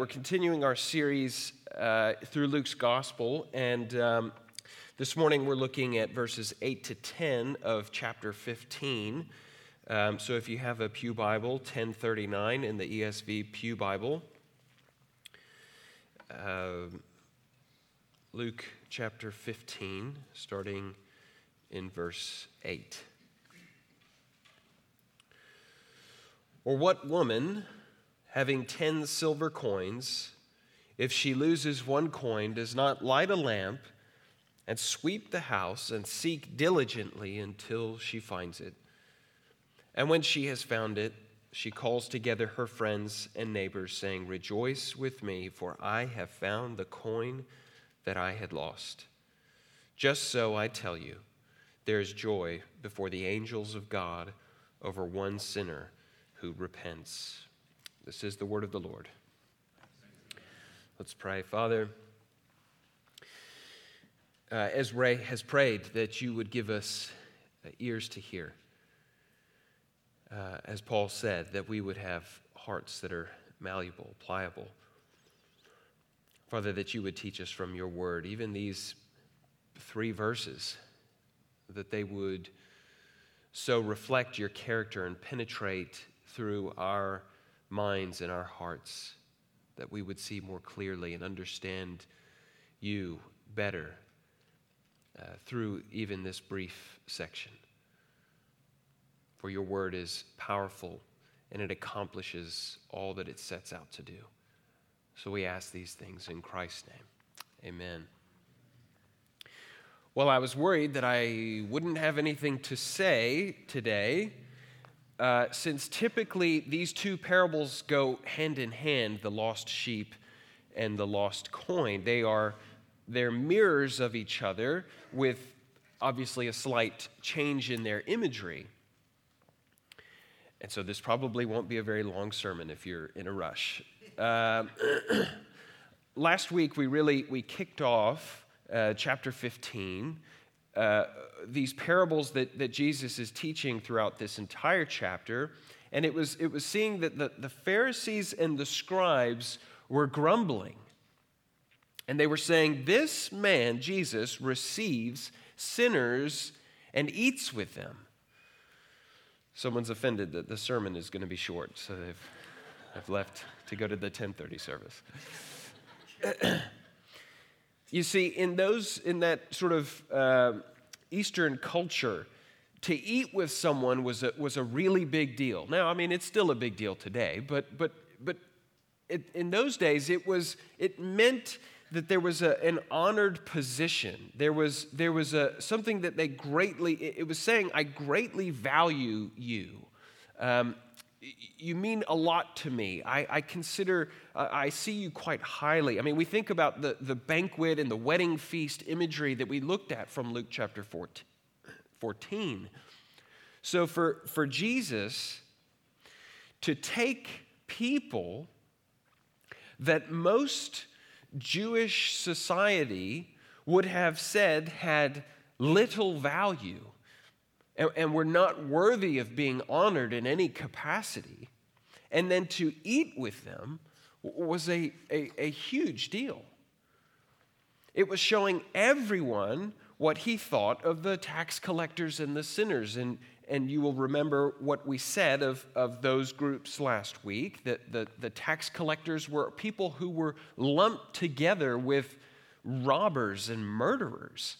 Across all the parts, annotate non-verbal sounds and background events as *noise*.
We're continuing our series uh, through Luke's gospel, and um, this morning we're looking at verses 8 to 10 of chapter 15. Um, so if you have a Pew Bible, 1039 in the ESV Pew Bible, uh, Luke chapter 15, starting in verse 8. Or what woman having ten silver coins, if she loses one coin, does not light a lamp and sweep the house and seek diligently until she finds it. And when she has found it, she calls together her friends and neighbors, saying, Rejoice with me, for I have found the coin that I had lost. Just so I tell you, there is joy before the angels of God over one sinner who repents. This is the word of the Lord. Let's pray. Father, uh, as Ray has prayed that you would give us uh, ears to hear, uh, as Paul said, that we would have hearts that are malleable, pliable. Father, that you would teach us from your word, even these three verses, that they would so reflect your character and penetrate through our minds and our hearts, that we would see more clearly and understand you better uh, through even this brief section. For your word is powerful and it accomplishes all that it sets out to do. So we ask these things in Christ's name. Amen. Well, I was worried that I wouldn't have anything to say today uh, since typically these two parables go hand in hand the lost sheep and the lost coin they are they're mirrors of each other with obviously a slight change in their imagery. And so this probably won't be a very long sermon if you're in a rush. Uh, *clears throat* last week we really we kicked off uh, chapter 15 uh, these parables that, that Jesus is teaching throughout this entire chapter. And it was, it was seeing that the, the Pharisees and the scribes were grumbling. And they were saying, This man, Jesus, receives sinners and eats with them. Someone's offended that the sermon is going to be short, so they've, they've left to go to the 1030 service. *clears throat* You see, in those, in that sort of uh, Eastern culture, to eat with someone was a, was a really big deal. Now, I mean, it's still a big deal today, but, but, but it, in those days, it, was, it meant that there was a, an honored position. There was, there was a, something that they greatly, it was saying, I greatly value you. Um, you mean a lot to me. I, I consider, uh, I see you quite highly. I mean, we think about the, the banquet and the wedding feast imagery that we looked at from Luke chapter 14. So, for, for Jesus to take people that most Jewish society would have said had little value and, and we're not worthy of being honored in any capacity. And then to eat with them was a, a, a huge deal. It was showing everyone what he thought of the tax collectors and the sinners. And, and you will remember what we said of, of those groups last week that the, the tax collectors were people who were lumped together with robbers and murderers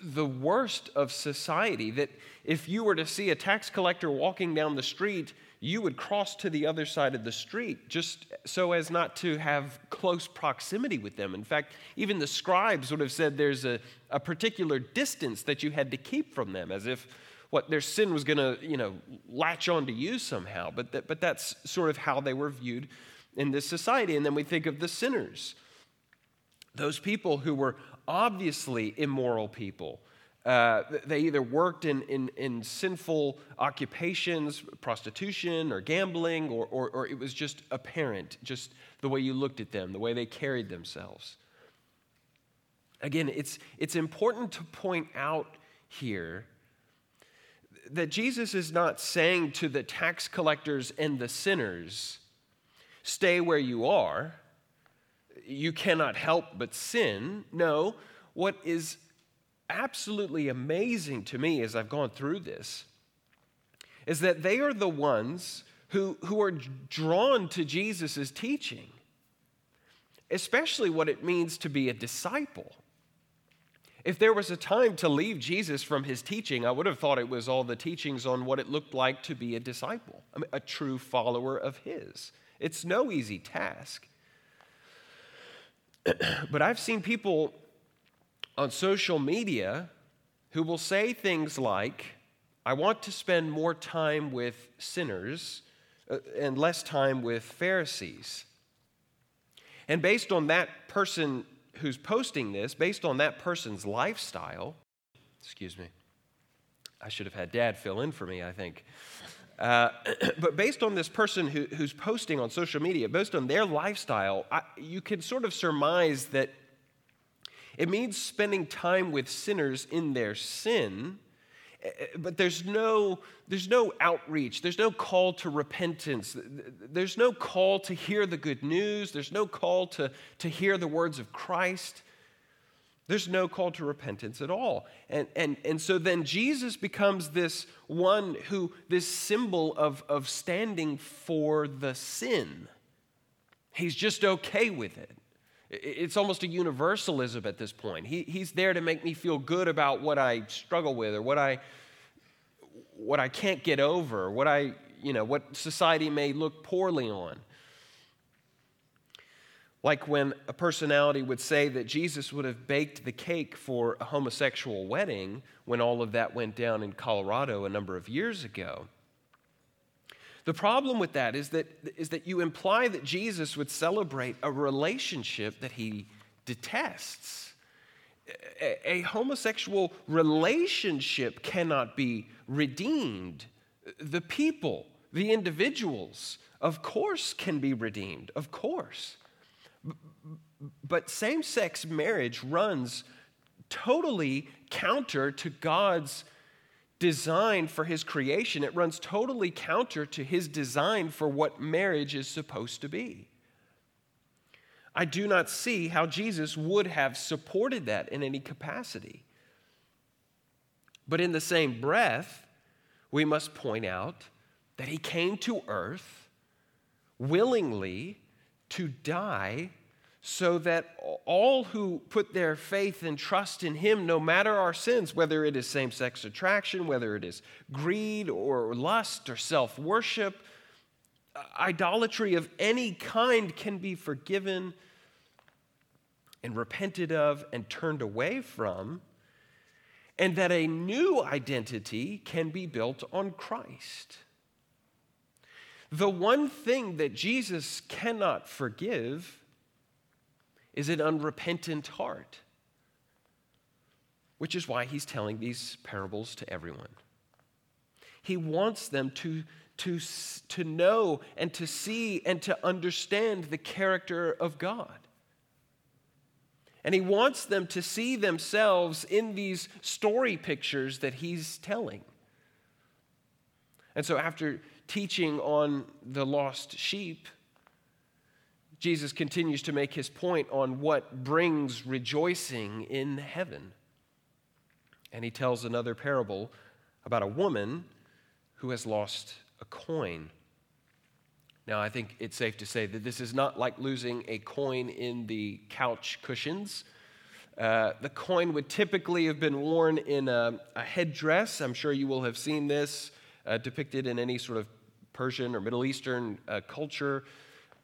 the worst of society. That if you were to see a tax collector walking down the street, you would cross to the other side of the street just so as not to have close proximity with them. In fact, even the scribes would have said there's a, a particular distance that you had to keep from them, as if what their sin was going to, you know, latch onto you somehow. But, that, but that's sort of how they were viewed in this society. And then we think of the sinners, those people who were obviously immoral people. Uh, they either worked in, in, in, sinful occupations, prostitution or gambling, or, or, or it was just apparent, just the way you looked at them, the way they carried themselves. Again, it's, it's important to point out here that Jesus is not saying to the tax collectors and the sinners, stay where you are you cannot help but sin. No, what is absolutely amazing to me as I've gone through this is that they are the ones who, who are drawn to Jesus' teaching, especially what it means to be a disciple. If there was a time to leave Jesus from his teaching, I would have thought it was all the teachings on what it looked like to be a disciple, a true follower of his. It's no easy task. *clears throat* but I've seen people on social media who will say things like, I want to spend more time with sinners uh, and less time with Pharisees. And based on that person who's posting this, based on that person's lifestyle, excuse me, I should have had dad fill in for me, I think. Uh, *clears throat* but based on this person who, who's posting on social media, based on their lifestyle, I, you can sort of surmise that it means spending time with sinners in their sin Eh, eh, but there's no, there's no outreach, there's no call to repentance, there's no call to hear the good news, there's no call to, to hear the words of Christ. There's no call to repentance at all. And, and, and so then Jesus becomes this one who, this symbol of, of standing for the sin. He's just okay with it. It's almost a universalism at this point. He, he's there to make me feel good about what I struggle with or what I, what I can't get over, what, I, you know, what society may look poorly on. Like when a personality would say that Jesus would have baked the cake for a homosexual wedding when all of that went down in Colorado a number of years ago. The problem with that is that, is that you imply that Jesus would celebrate a relationship that he detests. A, a homosexual relationship cannot be redeemed. The people, the individuals, of course, can be redeemed, of course. But same sex marriage runs totally counter to God's design for his creation, it runs totally counter to his design for what marriage is supposed to be. I do not see how Jesus would have supported that in any capacity. But in the same breath, we must point out that he came to earth willingly to die so that all who put their faith and trust in Him, no matter our sins, whether it is same sex attraction, whether it is greed or lust or self worship, idolatry of any kind can be forgiven and repented of and turned away from, and that a new identity can be built on Christ. The one thing that Jesus cannot forgive is an unrepentant heart, which is why he's telling these parables to everyone. He wants them to, to, to know and to see and to understand the character of God. And he wants them to see themselves in these story pictures that he's telling. And so, after teaching on the lost sheep, Jesus continues to make his point on what brings rejoicing in heaven. And he tells another parable about a woman who has lost a coin. Now, I think it's safe to say that this is not like losing a coin in the couch cushions. Uh, the coin would typically have been worn in a, a headdress. I'm sure you will have seen this uh, depicted in any sort of Persian or Middle Eastern uh, culture.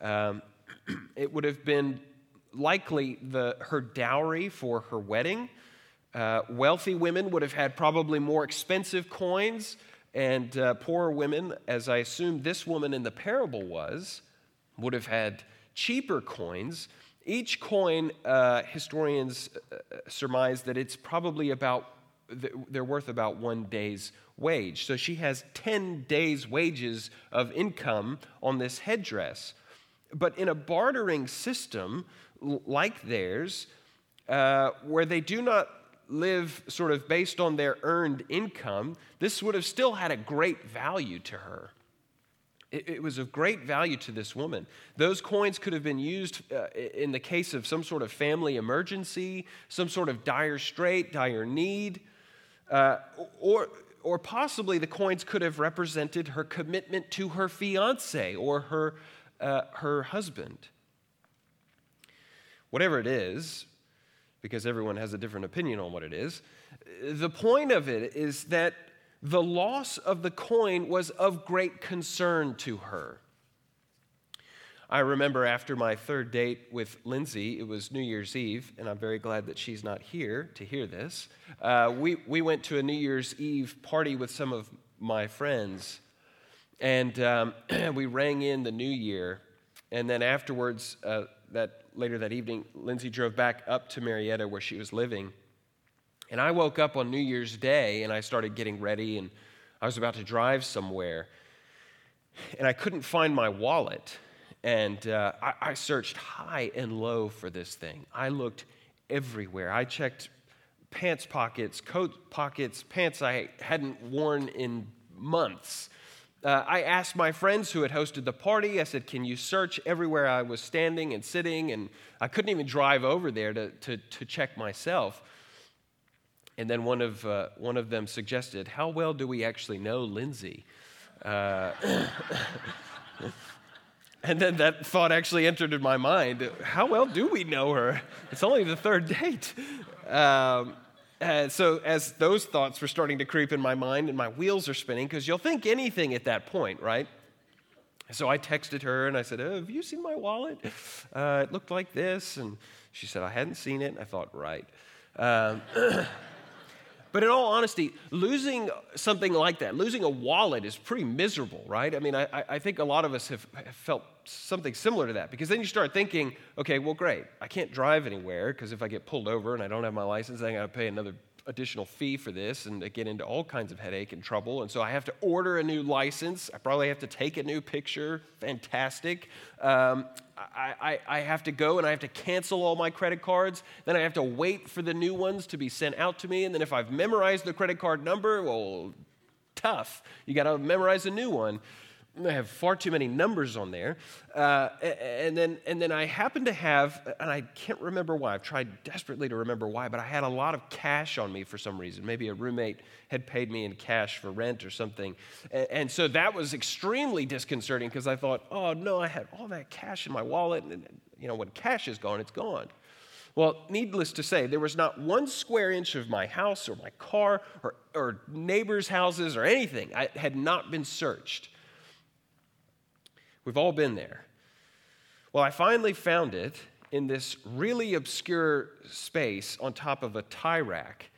Um, *clears throat* it would have been likely the, her dowry for her wedding. Uh, wealthy women would have had probably more expensive coins, and uh, poorer women, as I assume this woman in the parable was, would have had cheaper coins. Each coin, uh, historians uh, surmise that it's probably about, they're worth about one day's wage. So she has 10 days' wages of income on this headdress. But in a bartering system like theirs, uh, where they do not live sort of based on their earned income, this would have still had a great value to her. It, it was of great value to this woman. Those coins could have been used uh, in the case of some sort of family emergency, some sort of dire strait, dire need, uh, or, or possibly the coins could have represented her commitment to her fiance or her, uh, her husband. Whatever it is, because everyone has a different opinion on what it is, the point of it is that the loss of the coin was of great concern to her. I remember after my third date with Lindsay, it was New Year's Eve, and I'm very glad that she's not here to hear this. Uh, we, we went to a New Year's Eve party with some of my friends, and um, *clears throat* we rang in the new year. And then afterwards, uh, that later that evening, Lindsay drove back up to Marietta where she was living. And I woke up on New Year's Day and I started getting ready, and I was about to drive somewhere. And I couldn't find my wallet. And uh, I, I searched high and low for this thing. I looked everywhere. I checked pants pockets, coat pockets, pants I hadn't worn in months. Uh, I asked my friends who had hosted the party, I said, Can you search everywhere I was standing and sitting? And I couldn't even drive over there to, to, to check myself. And then one of, uh, one of them suggested, How well do we actually know Lindsay? Uh, and then that thought actually entered in my mind How well do we know her? It's only the third date. Um, so, as those thoughts were starting to creep in my mind and my wheels are spinning, because you'll think anything at that point, right? So I texted her and I said, oh, Have you seen my wallet? Uh, it looked like this. And she said, I hadn't seen it. And I thought, Right. Um, *clears throat* But in all honesty, losing something like that, losing a wallet is pretty miserable, right? I mean, I, I think a lot of us have, felt something similar to that because then you start thinking, okay, well, great, I can't drive anywhere because if I get pulled over and I don't have my license, I got to pay another additional fee for this and get into all kinds of headache and trouble. And so I have to order a new license. I probably have to take a new picture. Fantastic. Um, I, I, I, have to go and I have to cancel all my credit cards. Then I have to wait for the new ones to be sent out to me. And then if I've memorized the credit card number, well, tough. You got to memorize a new one. I have far too many numbers on there. Uh, and, then, and then I happen to have, and I can't remember why, I've tried desperately to remember why, but I had a lot of cash on me for some reason. Maybe a roommate had paid me in cash for rent or something. And, and so that was extremely disconcerting because I thought, oh no, I had all that cash in my wallet. And, you know, when cash is gone, it's gone. Well, needless to say, there was not one square inch of my house or my car or, or neighbors' houses or anything I had not been searched. We've all been there. Well, I finally found it in this really obscure space on top of a tie rack.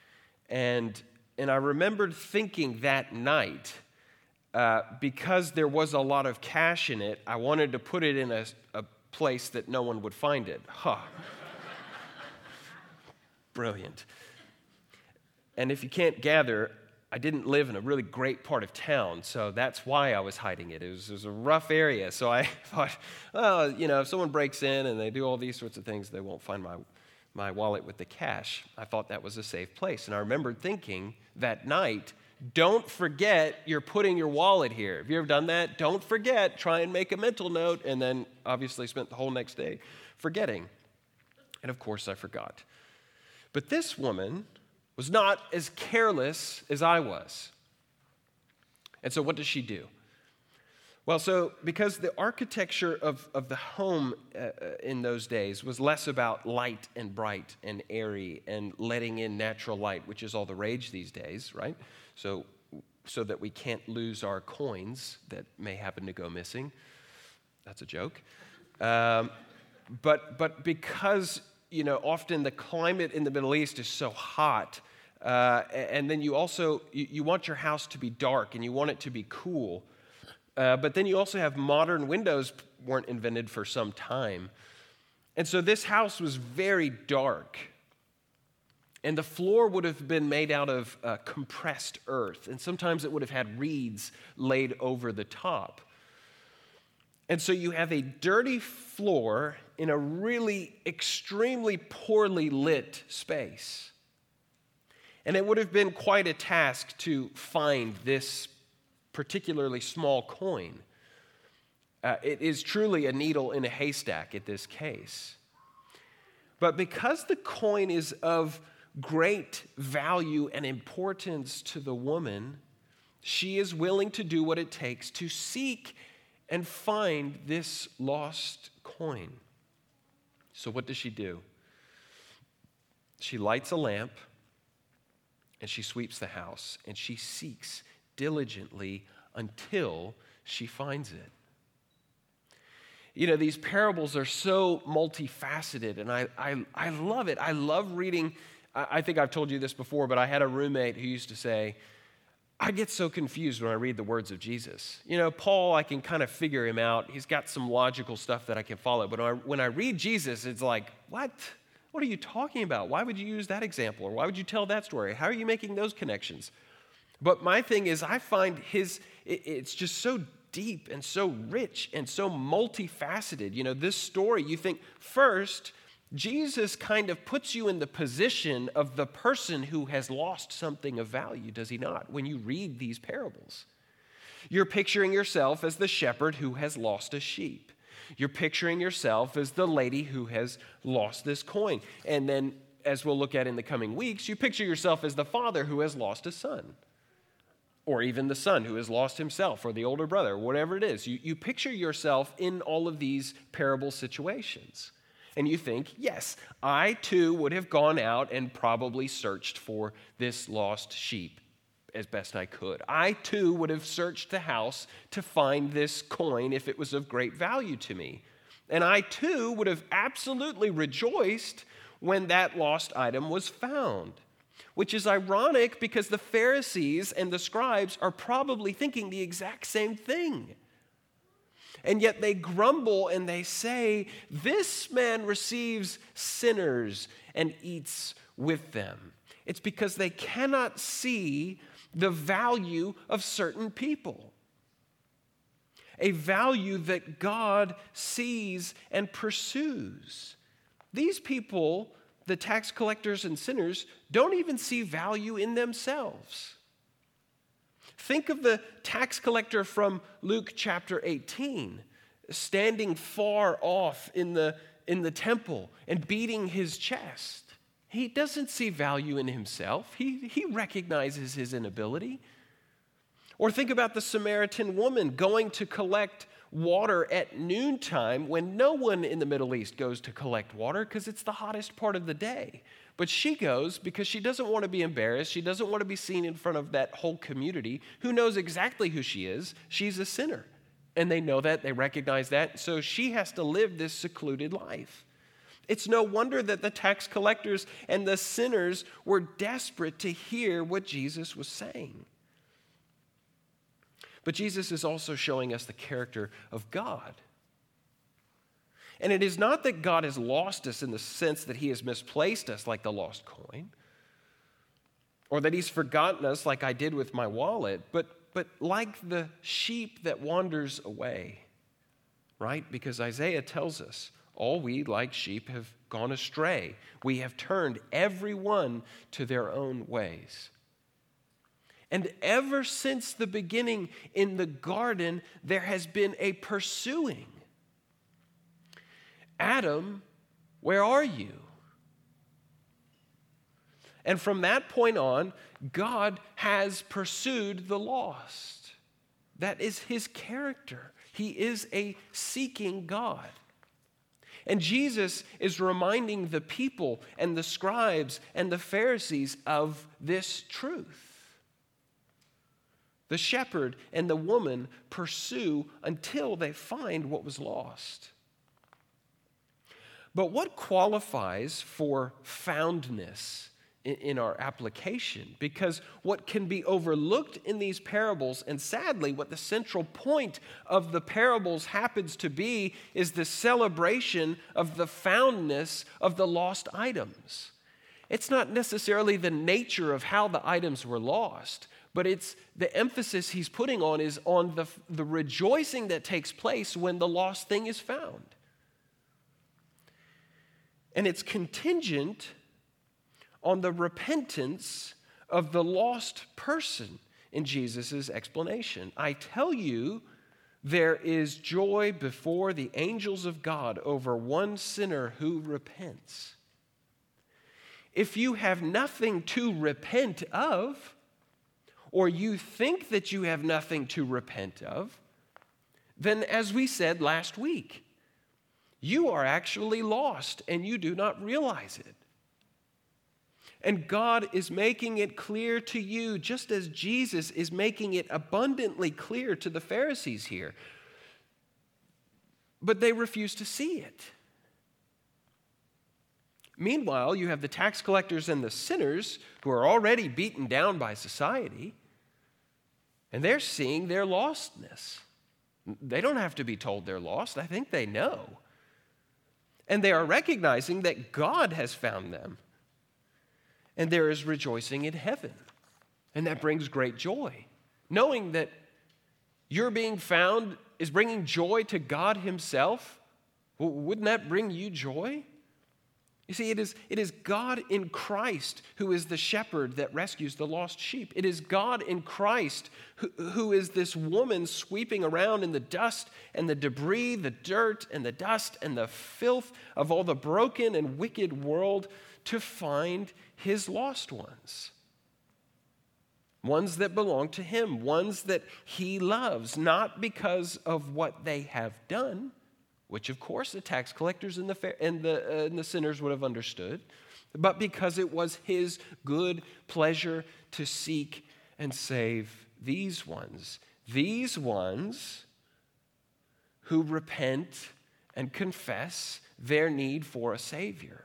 And, and I remembered thinking that night, uh, because there was a lot of cash in it, I wanted to put it in a, a place that no one would find it. Huh. *laughs* Brilliant. And if you can't gather, I didn't live in a really great part of town, so that's why I was hiding it. It was, it was, a rough area, so I *laughs* thought, well, you know, if someone breaks in and they do all these sorts of things, they won't find my, my wallet with the cash. I thought that was a safe place. And I remembered thinking that night, don't forget you're putting your wallet here. Have you ever done that? Don't forget, try and make a mental note, and then obviously spent the whole next day forgetting. And of course, I forgot. But this woman, was not as careless as I was. And so, what does she do? Well, so because the architecture of, of the home uh, uh, in those days was less about light and bright and airy and letting in natural light, which is all the rage these days, right? So, so that we can't lose our coins that may happen to go missing. That's a joke. Um, but, but because you know, often the climate in the Middle East is so hot. Uh, and then you also you, you, want your house to be dark and you want it to be cool. Uh, but then you also have modern windows weren't invented for some time. And so this house was very dark. And the floor would have been made out of uh, compressed earth. And sometimes it would have had reeds laid over the top. And so you have a dirty floor in a really extremely poorly lit space. And it would have been quite a task to find this particularly small coin. Uh, it is truly a needle in a haystack at this case. But because the coin is of great value and importance to the woman, she is willing to do what it takes to seek and find this lost coin. So, what does she do? She lights a lamp and she sweeps the house and she seeks diligently until she finds it. You know, these parables are so multifaceted, and I, I, I love it. I love reading. I, I think I've told you this before, but I had a roommate who used to say, I get so confused when I read the words of Jesus. You know, Paul, I can kind of figure him out. He's got some logical stuff that I can follow. But when I, when I read Jesus, it's like, what? What are you talking about? Why would you use that example? Or why would you tell that story? How are you making those connections? But my thing is, I find his, it's just so deep and so rich and so multifaceted. You know, this story, you think first, Jesus kind of puts you in the position of the person who has lost something of value, does he not, when you read these parables? You're picturing yourself as the shepherd who has lost a sheep. You're picturing yourself as the lady who has lost this coin. And then, as we'll look at in the coming weeks, you picture yourself as the father who has lost a son. Or even the son who has lost himself, or the older brother, whatever it is. You, you picture yourself in all of these parable situations. And you think, yes, I too would have gone out and probably searched for this lost sheep as best I could. I too would have searched the house to find this coin if it was of great value to me. And I too would have absolutely rejoiced when that lost item was found. Which is ironic because the Pharisees and the scribes are probably thinking the exact same thing. And yet they grumble and they say, This man receives sinners and eats with them. It's because they cannot see the value of certain people. A value that God sees and pursues. These people, the tax collectors and sinners, don't even see value in themselves. Think of the tax collector from Luke chapter 18, standing far off in the, in the temple and beating his chest. He doesn't see value in himself, he, he recognizes his inability. Or think about the Samaritan woman going to collect water at noontime when no one in the Middle East goes to collect water because it's the hottest part of the day. But she goes because she doesn't want to be embarrassed. She doesn't want to be seen in front of that whole community who knows exactly who she is. She's a sinner. And they know that, they recognize that. So she has to live this secluded life. It's no wonder that the tax collectors and the sinners were desperate to hear what Jesus was saying. But Jesus is also showing us the character of God. And it is not that God has lost us in the sense that he has misplaced us like the lost coin, or that he's forgotten us like I did with my wallet, but, but like the sheep that wanders away, right? Because Isaiah tells us all we, like sheep, have gone astray. We have turned every one to their own ways. And ever since the beginning in the garden, there has been a pursuing. Adam, where are you? And from that point on, God has pursued the lost. That is his character. He is a seeking God. And Jesus is reminding the people and the scribes and the Pharisees of this truth. The shepherd and the woman pursue until they find what was lost. But what qualifies for foundness in, our application? Because what can be overlooked in these parables, and sadly, what the central point of the parables happens to be, is the celebration of the foundness of the lost items. It's not necessarily the nature of how the items were lost, but it's the emphasis he's putting on is on the, the rejoicing that takes place when the lost thing is found. And it's contingent on the repentance of the lost person in Jesus' explanation. I tell you, there is joy before the angels of God over one sinner who repents. If you have nothing to repent of, or you think that you have nothing to repent of, then, as we said last week, you are actually lost and you do not realize it. And God is making it clear to you, just as Jesus is making it abundantly clear to the Pharisees here. But they refuse to see it. Meanwhile, you have the tax collectors and the sinners who are already beaten down by society, and they're seeing their lostness. They don't have to be told they're lost, I think they know. And they are recognizing that God has found them and there is rejoicing in heaven. And that brings great joy. Knowing that your being found is bringing joy to God Himself, wouldn't that bring you joy? You see, it is, it is God in Christ who is the shepherd that rescues the lost sheep. It is God in Christ who, who is this woman sweeping around in the dust and the debris, the dirt and the dust and the filth of all the broken and wicked world to find his lost ones. Ones that belong to him, ones that he loves, not because of what they have done, which of course the tax collectors and the, and the, uh, and the sinners would have understood, but because it was his good pleasure to seek and save these ones. These ones who repent and confess their need for a Savior.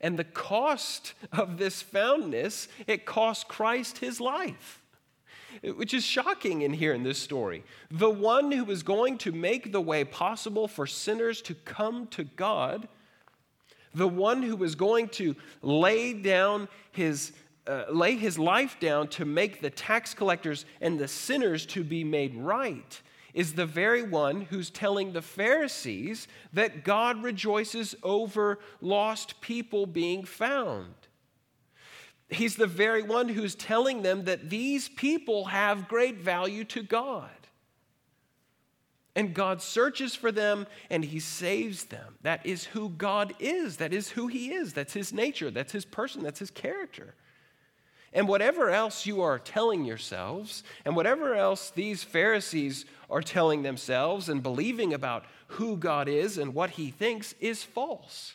And the cost of this foundness, it cost Christ his life, which is shocking in here in this story. The one who was going to make the way possible for sinners to come to God, the one who was going to lay down his uh, lay his life down to make the tax collectors and the sinners to be made right is the very one who's telling the Pharisees that God rejoices over lost people being found. He's the very one who's telling them that these people have great value to God. And God searches for them and He saves them. That is who God is. That is who He is. That's His nature. That's His person. That's His character. And whatever else you are telling yourselves, and whatever else these Pharisees are telling themselves and believing about who God is and what He thinks, is false.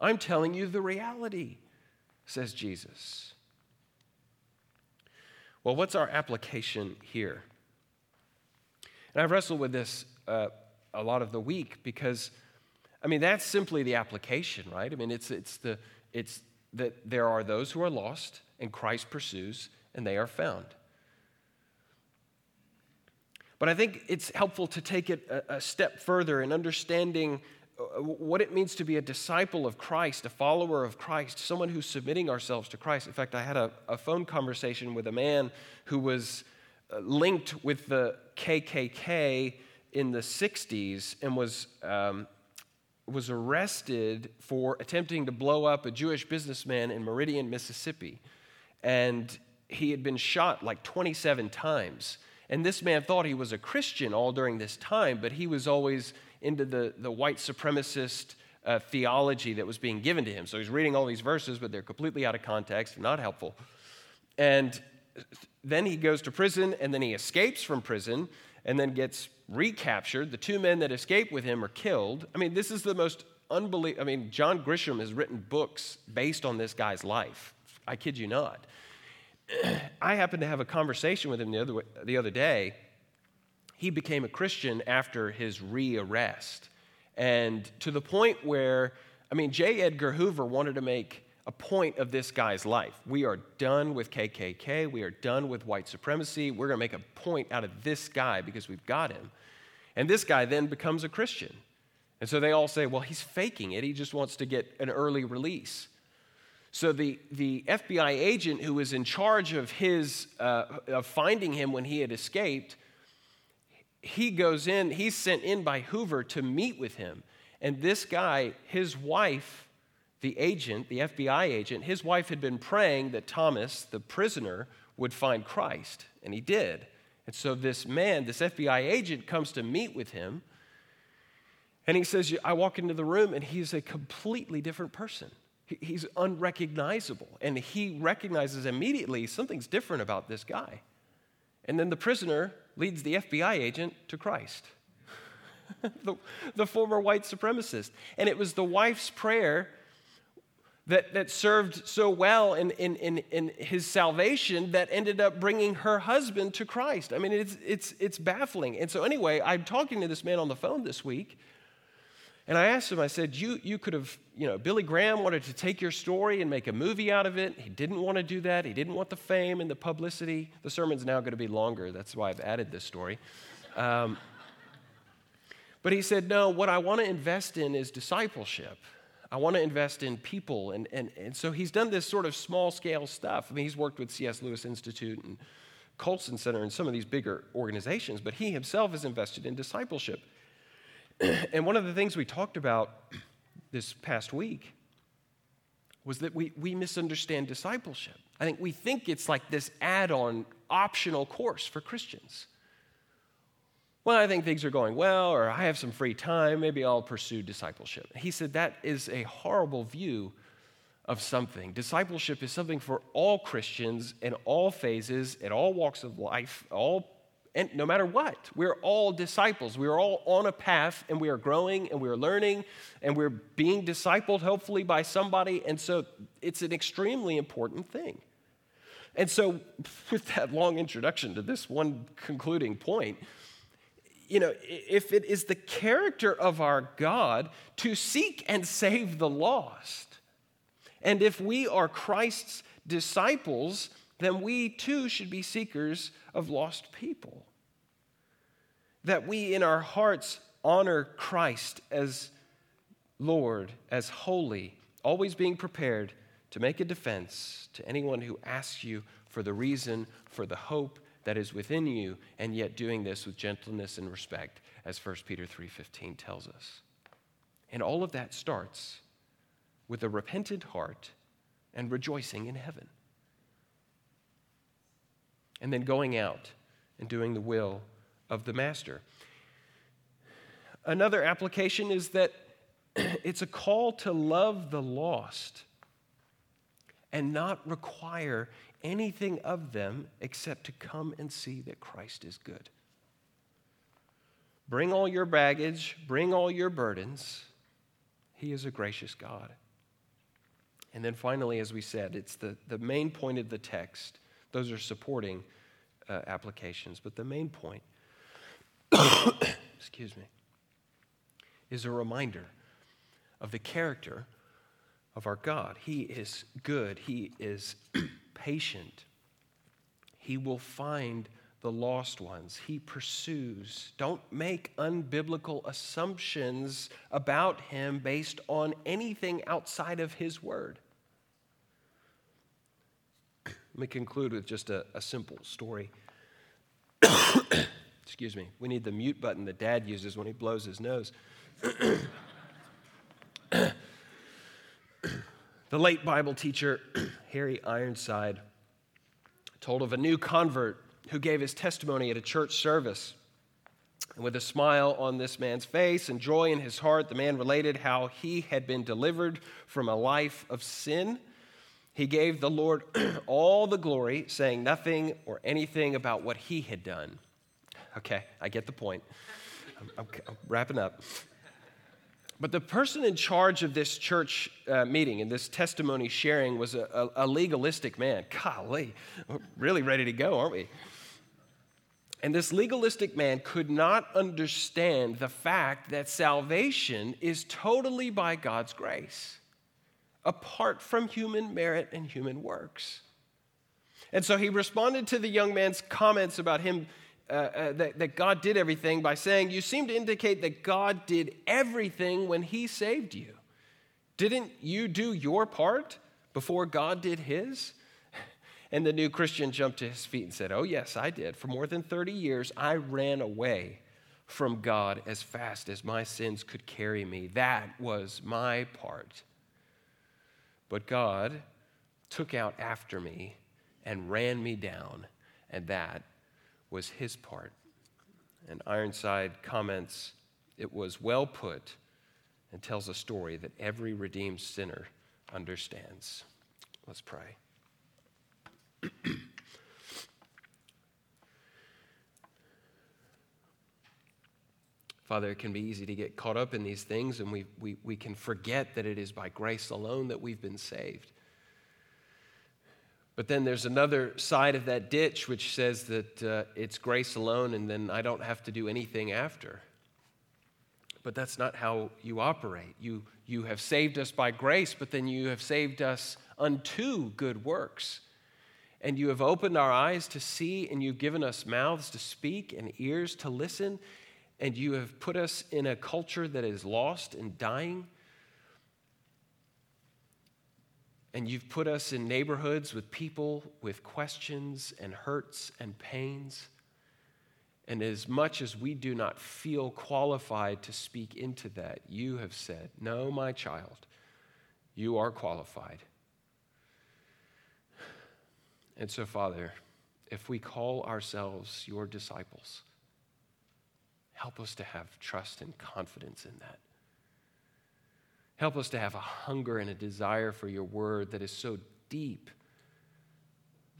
I'm telling you the reality, says Jesus. Well, what's our application here? And I've wrestled with this uh, a lot of the week because, I mean, that's simply the application, right? I mean, it's, it's, the, it's that there are those who are lost and Christ pursues, and they are found. But I think it's helpful to take it a, a step further in understanding what it means to be a disciple of Christ, a follower of Christ, someone who's submitting ourselves to Christ. In fact, I had a, a phone conversation with a man who was uh, linked with the KKK in the 60s and was um, was arrested for attempting to blow up a Jewish businessman in Meridian, Mississippi. And he had been shot like 27 times. And this man thought he was a Christian all during this time, but he was always into the, the white supremacist uh, theology that was being given to him. So he's reading all these verses, but they're completely out of context, not helpful. And then he goes to prison, and then he escapes from prison, and then gets recaptured. The two men that escape with him are killed. I mean, this is the most unbelievable. I mean, John Grisham has written books based on this guy's life. I kid you not. *clears throat* I happened to have a conversation with him the other, the other day. He became a Christian after his rearrest. And to the point where, I mean, J. Edgar Hoover wanted to make a point of this guy's life. We are done with KKK. We are done with white supremacy. We're going to make a point out of this guy because we've got him. And this guy then becomes a Christian. And so they all say, well, he's faking it. He just wants to get an early release. So the, the FBI agent who was in charge of his uh, of finding him when he had escaped, he goes in, he's sent in by Hoover to meet with him. And this guy, his wife, the agent, the FBI agent, his wife had been praying that Thomas, the prisoner, would find Christ, and he did. And so this man, this FBI agent, comes to meet with him. And he says, I walk into the room and he's a completely different person. He's unrecognizable. And he recognizes immediately something's different about this guy. And then the prisoner leads the FBI agent to Christ, *laughs* the, the former white supremacist. And it was the wife's prayer that, that served so well in, in, in, in, his salvation that ended up bringing her husband to Christ. I mean, it's, it's, it's baffling. And so, anyway, I'm talking to this man on the phone this week, and I asked him, I said, you, you could have, you know, Billy Graham wanted to take your story and make a movie out of it. He didn't want to do that. He didn't want the fame and the publicity. The sermon's now going to be longer. That's why I've added this story. Um, but he said, no, what I want to invest in is discipleship. I want to invest in people. And, and, and so he's done this sort of small scale stuff. I mean, he's worked with C.S. Lewis Institute and Colson Center and some of these bigger organizations, but he himself is invested in discipleship. *clears throat* and one of the things we talked about this past week was that we, we misunderstand discipleship. I think we think it's like this add on optional course for Christians well, I think things are going well, or I have some free time, maybe I'll pursue discipleship. He said that is a horrible view of something. Discipleship is something for all Christians in all phases, in all walks of life, all and no matter what. We're all disciples. We are all on a path and we are growing and we are learning and we're being discipled hopefully by somebody and so it's an extremely important thing. And so *laughs* with that long introduction to this one concluding point, you know, if it is the character of our God to seek and save the lost, and if we are Christ's disciples, then we too should be seekers of lost people. That we in our hearts honor Christ as Lord, as holy, always being prepared to make a defense to anyone who asks you for the reason, for the hope, that is within you and yet doing this with gentleness and respect as 1 Peter 3:15 tells us. And all of that starts with a repentant heart and rejoicing in heaven. And then going out and doing the will of the master. Another application is that *clears throat* it's a call to love the lost and not require anything of them except to come and see that Christ is good. Bring all your baggage, bring all your burdens. He is a gracious God. And then finally, as we said, it's the, the main point of the text. Those are supporting uh, applications. But the main point, excuse me, is a reminder of the character of our God. He is good, He is *clears throat* patient. He will find the lost ones. He pursues. Don't make unbiblical assumptions about him based on anything outside of his word. Let me conclude with just a, a simple story. Excuse me. We need the mute button that dad uses when he blows his nose. *coughs* The late Bible teacher, *coughs* Harry Ironside, told of a new convert who gave his testimony at a church service. And with a smile on this man's face and joy in his heart, the man related how he had been delivered from a life of sin. He gave the Lord *coughs* all the glory, saying nothing or anything about what he had done. Okay, I get the point. I'm, I'm, I'm wrapping up. But the person in charge of this church uh, meeting and this testimony sharing was a, a, a legalistic man. Golly, we're really ready to go, aren't we? And this legalistic man could not understand the fact that salvation is totally by God's grace, apart from human merit and human works. And so he responded to the young man's comments about him uh, uh, that, that God did everything by saying, You seem to indicate that God did everything when He saved you. Didn't you do your part before God did His? *laughs* And the new Christian jumped to his feet and said, Oh, yes, I did. For more than 30 years, I ran away from God as fast as my sins could carry me. That was my part. But God took out after me and ran me down, and that was his part. And Ironside comments, it was well put and tells a story that every redeemed sinner understands. Let's pray. *clears throat* Father, it can be easy to get caught up in these things, and we, we, we can forget that it is by grace alone that we've been saved. But then there's another side of that ditch which says that uh, it's grace alone, and then I don't have to do anything after. But that's not how you operate. You, you have saved us by grace, but then you have saved us unto good works. And you have opened our eyes to see, and you've given us mouths to speak and ears to listen, and you have put us in a culture that is lost and dying. And you've put us in neighborhoods with people with questions and hurts and pains. And as much as we do not feel qualified to speak into that, you have said, No, my child, you are qualified. And so, Father, if we call ourselves your disciples, help us to have trust and confidence in that. Help us to have a hunger and a desire for your word that is so deep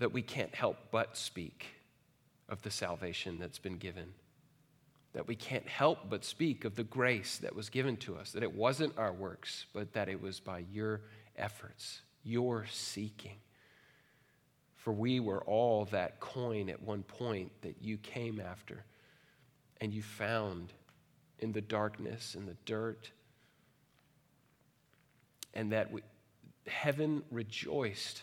that we can't help but speak of the salvation that's been given. That we can't help but speak of the grace that was given to us, that it wasn't our works, but that it was by your efforts, your seeking. For we were all that coin at one point that you came after and you found in the darkness, in the dirt, and that we, heaven rejoiced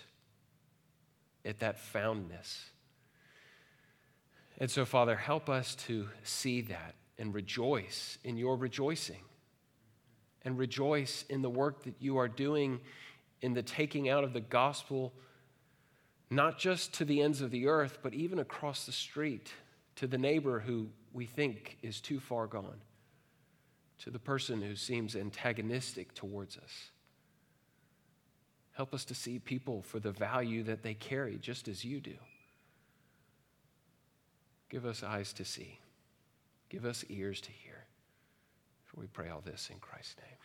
at that foundness. And so, Father, help us to see that and rejoice in your rejoicing and rejoice in the work that you are doing in the taking out of the gospel, not just to the ends of the earth, but even across the street to the neighbor who we think is too far gone, to the person who seems antagonistic towards us. Help us to see people for the value that they carry, just as you do. Give us eyes to see. Give us ears to hear. For we pray all this in Christ's name.